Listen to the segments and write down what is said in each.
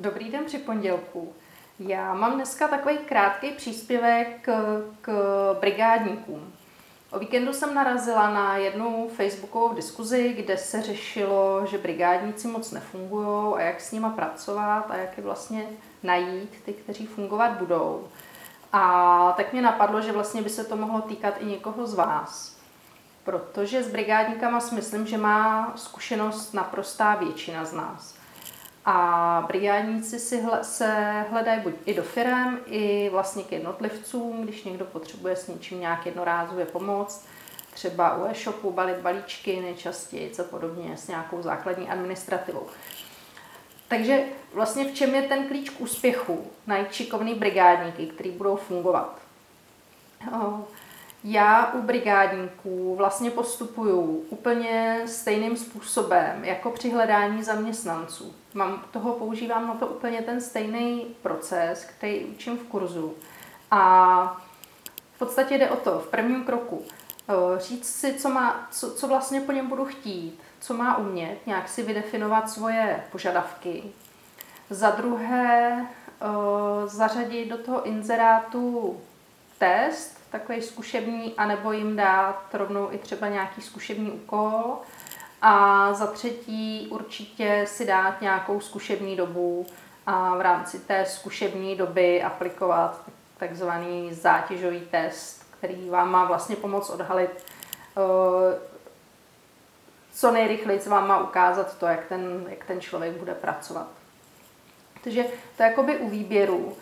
Dobrý den při pondělku. Já mám dneska takový krátký příspěvek k, k brigádníkům. O víkendu jsem narazila na jednu facebookovou diskuzi, kde se řešilo, že brigádníci moc nefungují a jak s nima pracovat a jak je vlastně najít ty, kteří fungovat budou. A tak mě napadlo, že vlastně by se to mohlo týkat i někoho z vás. Protože s brigádníkama si myslím, že má zkušenost naprostá většina z nás. A brigádníci si hle, se hledají buď i do firem, i vlastně k jednotlivcům, když někdo potřebuje s něčím nějak jednorázově pomoct, třeba u e-shopu balit balíčky nejčastěji, co podobně s nějakou základní administrativou. Takže vlastně v čem je ten klíč k úspěchu? Najít šikovný brigádníky, který budou fungovat. Já u brigádníků vlastně postupuju úplně stejným způsobem jako při hledání zaměstnanců. Mám toho používám na to úplně ten stejný proces, který učím v kurzu. A v podstatě jde o to, v prvním kroku, eh, říct si, co, má, co, co vlastně po něm budu chtít, co má umět, nějak si vydefinovat svoje požadavky. Za druhé, eh, zařadit do toho inzerátu test, takový zkušební, anebo jim dát rovnou i třeba nějaký zkušební úkol. A za třetí určitě si dát nějakou zkušební dobu a v rámci té zkušební doby aplikovat takzvaný zátěžový test, který vám má vlastně pomoct odhalit, eh, co nejrychleji vám má ukázat to, jak ten, jak ten člověk bude pracovat. Takže to je jakoby u výběru.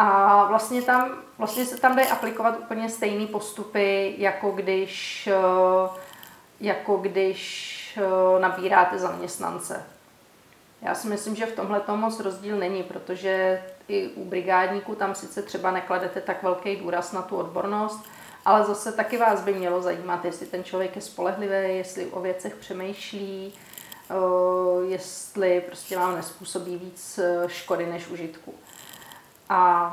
A vlastně, tam, vlastně se tam dají aplikovat úplně stejné postupy, jako když, eh, jako když eh, nabíráte zaměstnance. Já si myslím, že v tomhle to moc rozdíl není, protože i u brigádníků tam sice třeba nekladete tak velký důraz na tu odbornost, ale zase taky vás by mělo zajímat, jestli ten člověk je spolehlivý, jestli o věcech přemýšlí, eh, jestli prostě vám nespůsobí víc škody než užitku. A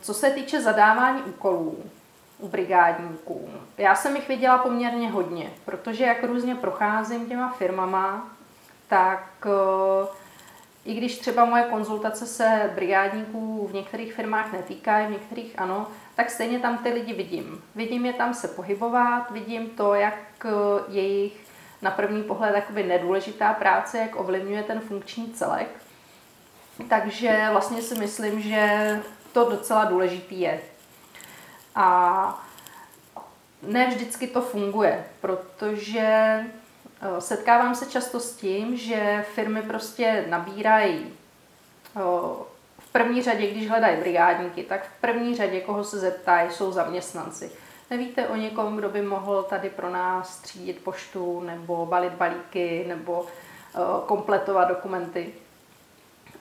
co se týče zadávání úkolů u brigádníků, já jsem jich viděla poměrně hodně, protože jak různě procházím těma firmama, tak i když třeba moje konzultace se brigádníků v některých firmách netýkají, v některých ano, tak stejně tam ty lidi vidím. Vidím je tam se pohybovat, vidím to, jak jejich na první pohled jakoby nedůležitá práce, jak ovlivňuje ten funkční celek. Takže vlastně si myslím, že to docela důležitý je. A ne vždycky to funguje, protože eh, setkávám se často s tím, že firmy prostě nabírají eh, v první řadě, když hledají brigádníky, tak v první řadě, koho se zeptají, jsou zaměstnanci. Nevíte o někom, kdo by mohl tady pro nás třídit poštu, nebo balit balíky, nebo eh, kompletovat dokumenty.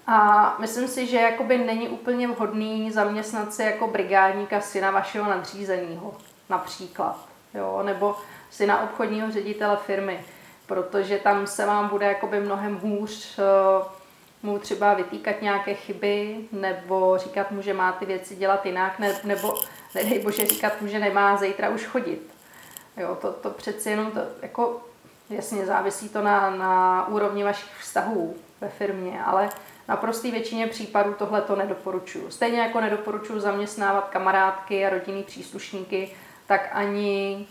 A myslím si, že jakoby není úplně vhodný zaměstnat se jako brigádníka syna vašeho nadřízeného, například, jo, nebo syna obchodního ředitele firmy, protože tam se vám bude jakoby mnohem hůř uh, mu třeba vytýkat nějaké chyby, nebo říkat mu, že má ty věci dělat jinak, ne, nebo nedej bože říkat mu, že nemá zítra už chodit. Jo, to, to přeci jenom to, jako, jasně závisí to na, na úrovni vašich vztahů ve firmě, ale naprosté většině případů tohle to nedoporučuju. Stejně jako nedoporučuju zaměstnávat kamarádky a rodinný příslušníky, tak ani,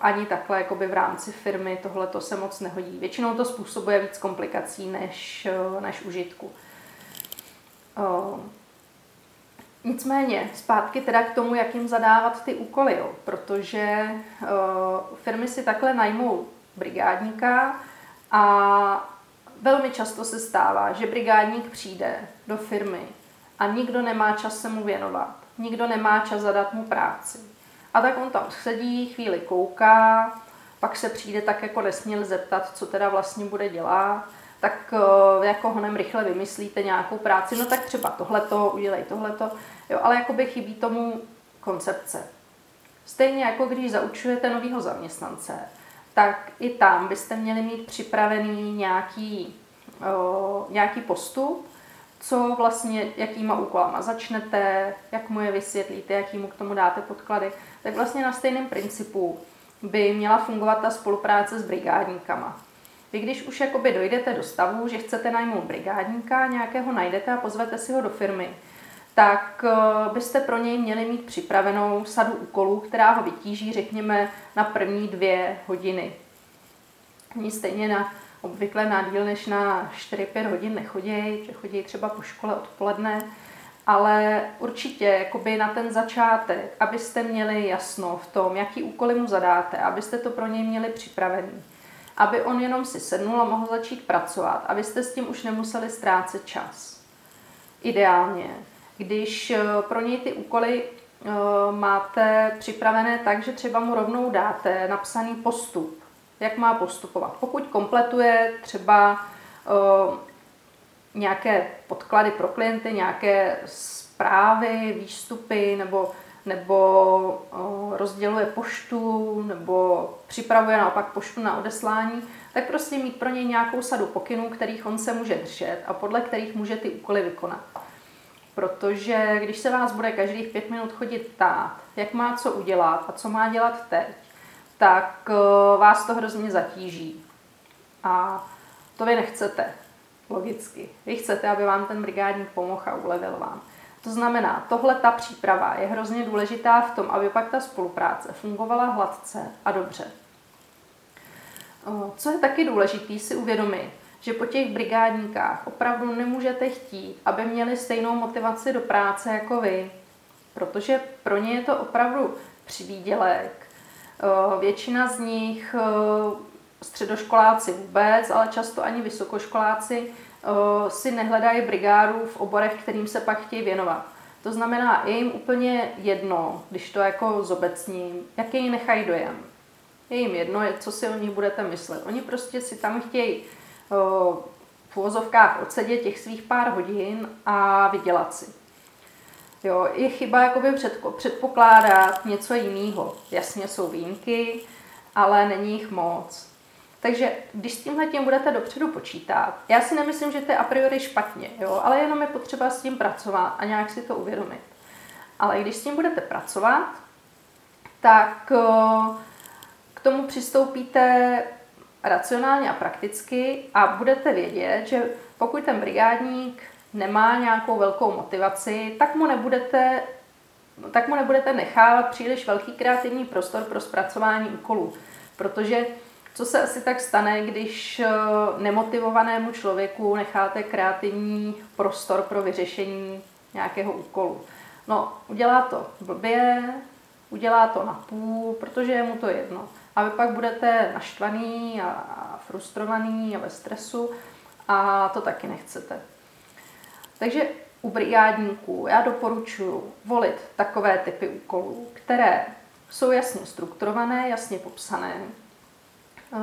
ani takhle jakoby v rámci firmy tohle to se moc nehodí. Většinou to způsobuje víc komplikací než, než užitku. Nicméně, zpátky teda k tomu, jak jim zadávat ty úkoly, jo, protože uh, firmy si takhle najmou brigádníka a Velmi často se stává, že brigádník přijde do firmy a nikdo nemá čas se mu věnovat. Nikdo nemá čas zadat mu práci. A tak on tam sedí, chvíli kouká, pak se přijde tak jako nesměl zeptat, co teda vlastně bude dělat, tak eh, jako honem rychle vymyslíte nějakou práci, no tak třeba tohleto, udělej tohleto, jo, ale jakoby chybí tomu koncepce. Stejně jako když zaučujete nového zaměstnance, tak i tam byste měli mít připravený nějaký, nějaký postup, co vlastně, jakýma úkolama začnete, jak mu je vysvětlíte, jaký mu k tomu dáte podklady, tak vlastně na stejném principu by měla fungovat ta spolupráce s brigádníkama. Vy když už jakoby dojdete do stavu, že chcete najmout brigádníka, nějakého najdete a pozvete si ho do firmy, tak eh, byste pro něj měli mít připravenou sadu úkolů, která ho vytíží, řekněme, na první dvě hodiny. Oni stejně na obvykle na díl než na 4-5 hodin nechodí, že chodí třeba po škole odpoledne, ale určitě jakoby na ten začátek, abyste měli jasno v tom, jaký úkoly mu zadáte, abyste to pro něj měli připravený, aby on jenom si sednul a mohl začít pracovat, abyste s tím už nemuseli ztrácet čas. Ideálně, když eh, pro něj ty úkoly eh, máte připravené tak, že třeba mu rovnou dáte napsaný postup, jak má postupovat. Pokud kompletuje třeba uh, nějaké podklady pro klienty, nějaké zprávy, výstupy nebo, nebo rozděluje poštu nebo připravuje naopak poštu na odeslání, tak prostě mít pro něj nějakou sadu pokynů, kterých on se může držet a podle kterých může ty úkoly vykonat. Protože když se vás bude každých pět minut chodit ptát, jak má co udělat a co má dělat teď, tak eh, vás to hrozně zatíží. A to vy nechcete, logicky. Vy chcete, aby vám ten brigádník pomohl a ulevil vám. To znamená, tohle ta příprava je hrozně důležitá v tom, aby pak ta spolupráce fungovala hladce a dobře. Eh, co je taky důležité si uvědomit, že po těch brigádníkách opravdu nemůžete chtít, aby měli stejnou motivaci do práce jako vy, protože pro ně je to opravdu přivídělek, Eh, většina z nich eh, středoškoláci vůbec, ale často ani vysokoškoláci eh, si nehledají brigádu v oborech, kterým se pak chtějí věnovat. To znamená, je jim úplně jedno, když to jako zobecním, jaký nechají dojem. Je jim jedno, co si o nich budete myslet. Oni prostě si tam chtějí v uvozovkách odsedět těch svých pár hodin a vydělat si. Jo, je chyba jakoby předpokládat něco jiného. Jasně jsou výjimky, ale není jich moc. Takže když s tímhle tím budete dopředu počítat, já si nemyslím, že to je a priori špatně, jo, ale jenom je potřeba s tím pracovat a nějak si to uvědomit. Ale když s tím budete pracovat, tak k tomu přistoupíte racionálně a prakticky a budete vědět, že pokud ten brigádník nemá nějakou velkou motivaci, tak mu nebudete, tak mu nebudete nechávat příliš velký kreativní prostor pro zpracování úkolů. Protože co se asi tak stane, když eh, nemotivovanému člověku necháte kreativní prostor pro vyřešení nějakého úkolu? No, udělá to blbě, udělá to na půl, protože je mu to jedno. A vy pak budete naštvaný a frustrovaný a ve stresu a to taky nechcete. Takže u brigádníků já doporučuji volit takové typy úkolů, které jsou jasně strukturované, jasně popsané, eh,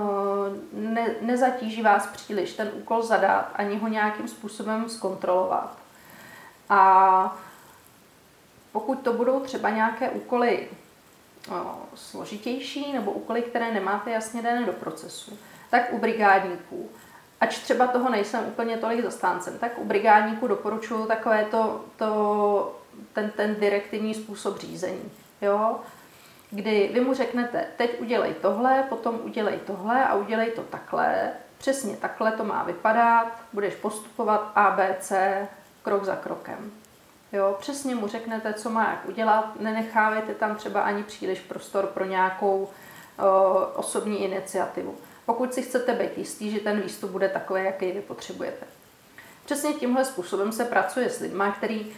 ne, nezatíží vás příliš ten úkol zadat, ani ho nějakým způsobem zkontrolovat. A pokud to budou třeba nějaké úkoly složitější nebo úkoly, které nemáte jasně dané do procesu, tak u brigádníků ač třeba toho nejsem úplně tolik zastáncem, tak u brigádníků doporučuji takové to, to ten, ten direktivní způsob řízení. Jo? Kdy vy mu řeknete, teď udělej tohle, potom udělej tohle a udělej to takhle. Přesně takhle to má vypadat, budeš postupovat A, B, C, krok za krokem. Jo, přesně mu řeknete, co má jak udělat, nenechávejte tam třeba ani příliš prostor pro nějakou o, osobní iniciativu pokud si chcete být jistý, že ten výstup bude takový, jaký vy potřebujete. Přesně tímhle způsobem se pracuje s lidmi, kteří uh,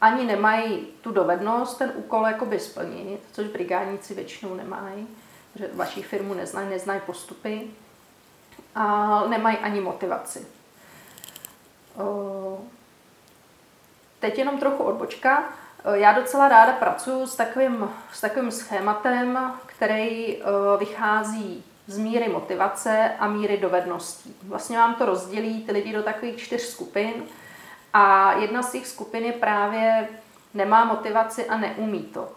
ani nemají tu dovednost ten úkol jakoby splnit, což brigádníci většinou nemají, že vaší firmu neznají, neznají postupy a nemají ani motivaci. Uh, teď jenom trochu odbočka. Já docela ráda pracuji s takovým, s takovým schématem, který vychází z míry motivace a míry dovedností. Vlastně vám to rozdělí ty lidi do takových čtyř skupin a jedna z těch skupin je právě nemá motivaci a neumí to.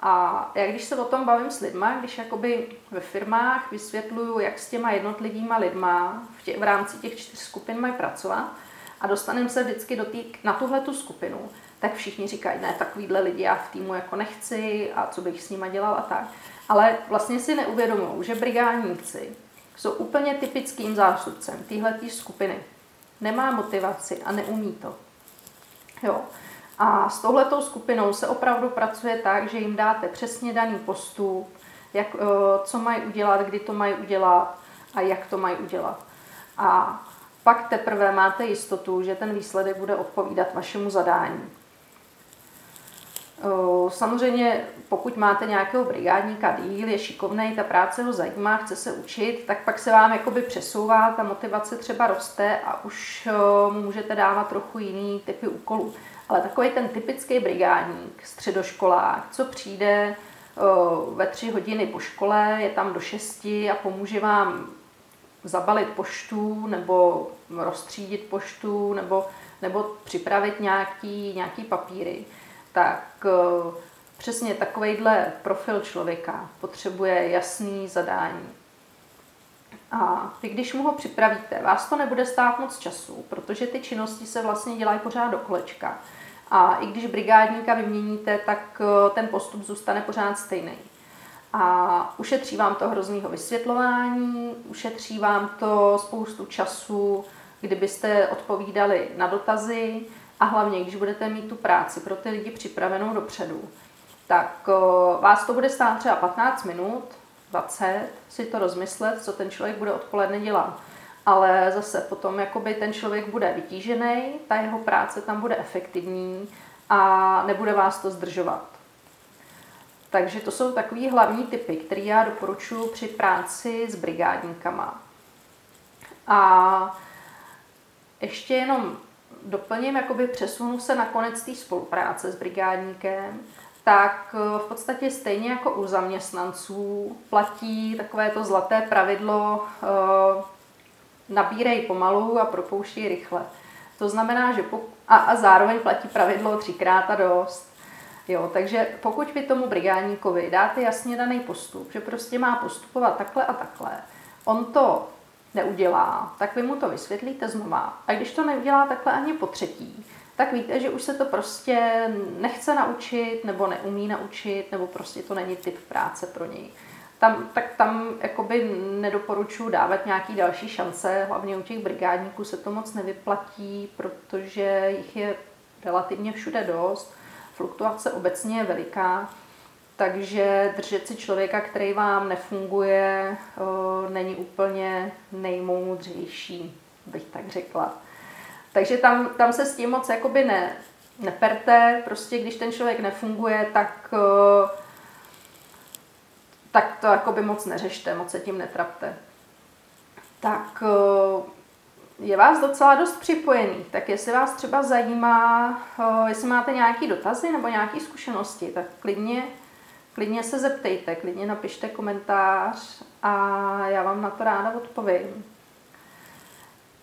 A jak když se o tom bavím s lidma, když jakoby ve firmách vysvětluju, jak s těma jednotlivýma lidma v, tě, v rámci těch čtyř skupin mají pracovat a dostaneme se vždycky do tý, na tuhle tu skupinu, tak všichni říkají, ne, takovýhle lidi já v týmu jako nechci a co bych s nima dělal a tak ale vlastně si neuvědomují, že brigádníci jsou úplně typickým zástupcem téhleté skupiny. Nemá motivaci a neumí to. Jo. A s touhletou skupinou se opravdu pracuje tak, že jim dáte přesně daný postup, jak, eh, co mají udělat, kdy to mají udělat a jak to mají udělat. A pak teprve máte jistotu, že ten výsledek bude odpovídat vašemu zadání. Samozřejmě, pokud máte nějakého brigádníka díl, je šikovný, ta práce ho zajímá, chce se učit, tak pak se vám jakoby přesouvá, ta motivace třeba roste a už můžete dávat trochu jiný typy úkolů. Ale takový ten typický brigádník, středoškolák, co přijde ve tři hodiny po škole, je tam do šesti a pomůže vám zabalit poštu nebo rozstřídit poštu nebo, nebo připravit nějaký, nějaký papíry, tak eh, přesně takovýhle profil člověka potřebuje jasný zadání. A vy, když mu ho připravíte, vás to nebude stát moc času, protože ty činnosti se vlastně dělají pořád do kolečka. A i když brigádníka vyměníte, tak eh, ten postup zůstane pořád stejný. A ušetří vám to hroznýho vysvětlování, ušetří vám to spoustu času, kdybyste odpovídali na dotazy a hlavně, když budete mít tu práci pro ty lidi připravenou dopředu, tak vás to bude stát třeba 15 minut, 20, si to rozmyslet, co ten člověk bude odpoledne dělat. Ale zase potom jakoby ten člověk bude vytížený, ta jeho práce tam bude efektivní a nebude vás to zdržovat. Takže to jsou takový hlavní typy, které já doporučuji při práci s brigádníkama. A ještě jenom doplním, jakoby přesunu se na konec té spolupráce s brigádníkem, tak eh, v podstatě stejně jako u zaměstnanců platí takové to zlaté pravidlo eh, nabírej pomalu a propouští rychle. To znamená, že a, a zároveň platí pravidlo třikrát a dost. Jo, takže pokud vy tomu brigádníkovi dáte jasně daný postup, že prostě má postupovat takhle a takhle, on to neudělá, tak vy mu to vysvětlíte znova. A když to neudělá takhle ani po třetí, tak víte, že už se to prostě nechce naučit, nebo neumí naučit, nebo prostě to není typ práce pro něj. Tam, tak tam jakoby nedoporučuji dávat nějaký další šance, hlavně u těch brigádníků se to moc nevyplatí, protože jich je relativně všude dost fluktuace obecně je veliká, takže držet si člověka, který vám nefunguje, není úplně nejmoudřejší, bych tak řekla. Takže tam, tam se s tím moc jakoby ne, neperte, prostě když ten člověk nefunguje, tak, tak to jakoby moc neřešte, moc se tím netrapte. Tak je vás docela dost připojený, tak jestli vás třeba zajímá, jestli máte nějaké dotazy nebo nějaké zkušenosti, tak klidně, klidně se zeptejte, klidně napište komentář a já vám na to ráda odpovím.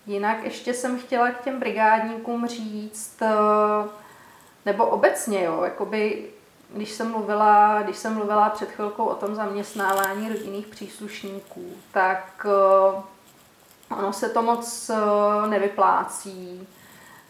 Jinak ještě jsem chtěla k těm brigádníkům říct, nebo obecně, jo, jakoby, když jsem mluvila, když jsem mluvila před chvilkou o tom zaměstnávání rodinných příslušníků, tak Ono se to moc eh, nevyplácí,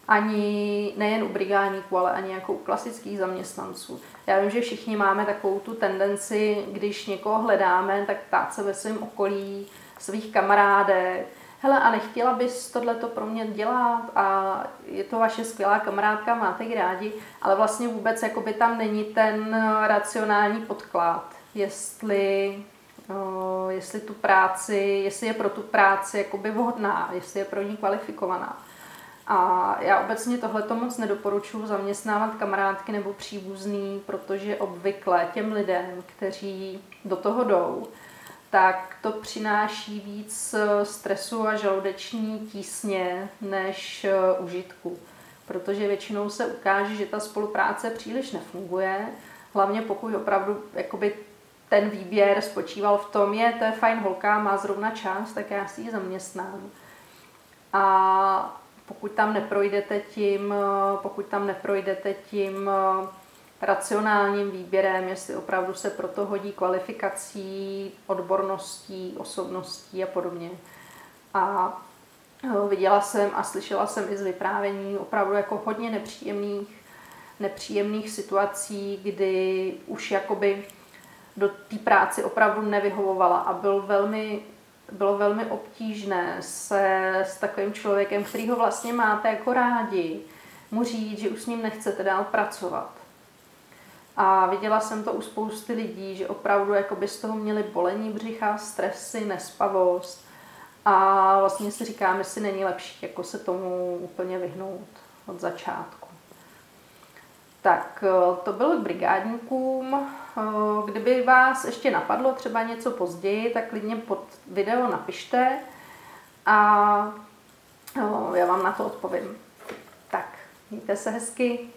ani nejen u brigádníků, ale ani jako u klasických zaměstnanců. Já vím, že všichni máme takovou tu tendenci, když někoho hledáme, tak ptát se ve svém okolí, svých kamarádek, hele a nechtěla bys tohleto pro mě dělat? A je to vaše skvělá kamarádka, máte ji rádi, ale vlastně vůbec jakoby tam není ten racionální podklad, jestli jestli tu práci, jestli je pro tu práci jakoby vhodná, jestli je pro ní kvalifikovaná. A já obecně tohle moc nedoporučuji zaměstnávat kamarádky nebo příbuzný, protože obvykle těm lidem, kteří do toho jdou, tak to přináší víc stresu a žaludeční tísně než užitku. Protože většinou se ukáže, že ta spolupráce příliš nefunguje, hlavně pokud opravdu jakoby ten výběr spočíval v tom, je, to je fajn holka, má zrovna čas, tak já si ji zaměstnám. A pokud tam neprojdete tím, pokud tam neprojdete tím racionálním výběrem, jestli opravdu se proto hodí kvalifikací, odborností, osobností a podobně. A viděla jsem a slyšela jsem i z vyprávění opravdu jako hodně nepříjemných, nepříjemných situací, kdy už jakoby do té práci opravdu nevyhovovala a byl velmi bylo velmi obtížné se s takovým člověkem, který ho vlastně máte jako rádi, mu říct, že už s ním nechcete dál pracovat. A viděla jsem to u spousty lidí, že opravdu jako by z toho měli bolení břicha, stresy, nespavost. A vlastně si říkáme, jestli není lepší jako se tomu úplně vyhnout od začátku. Tak to bylo k brigádníkům. Kdyby vás ještě napadlo třeba něco později, tak klidně pod video napište a já vám na to odpovím. Tak, mějte se hezky.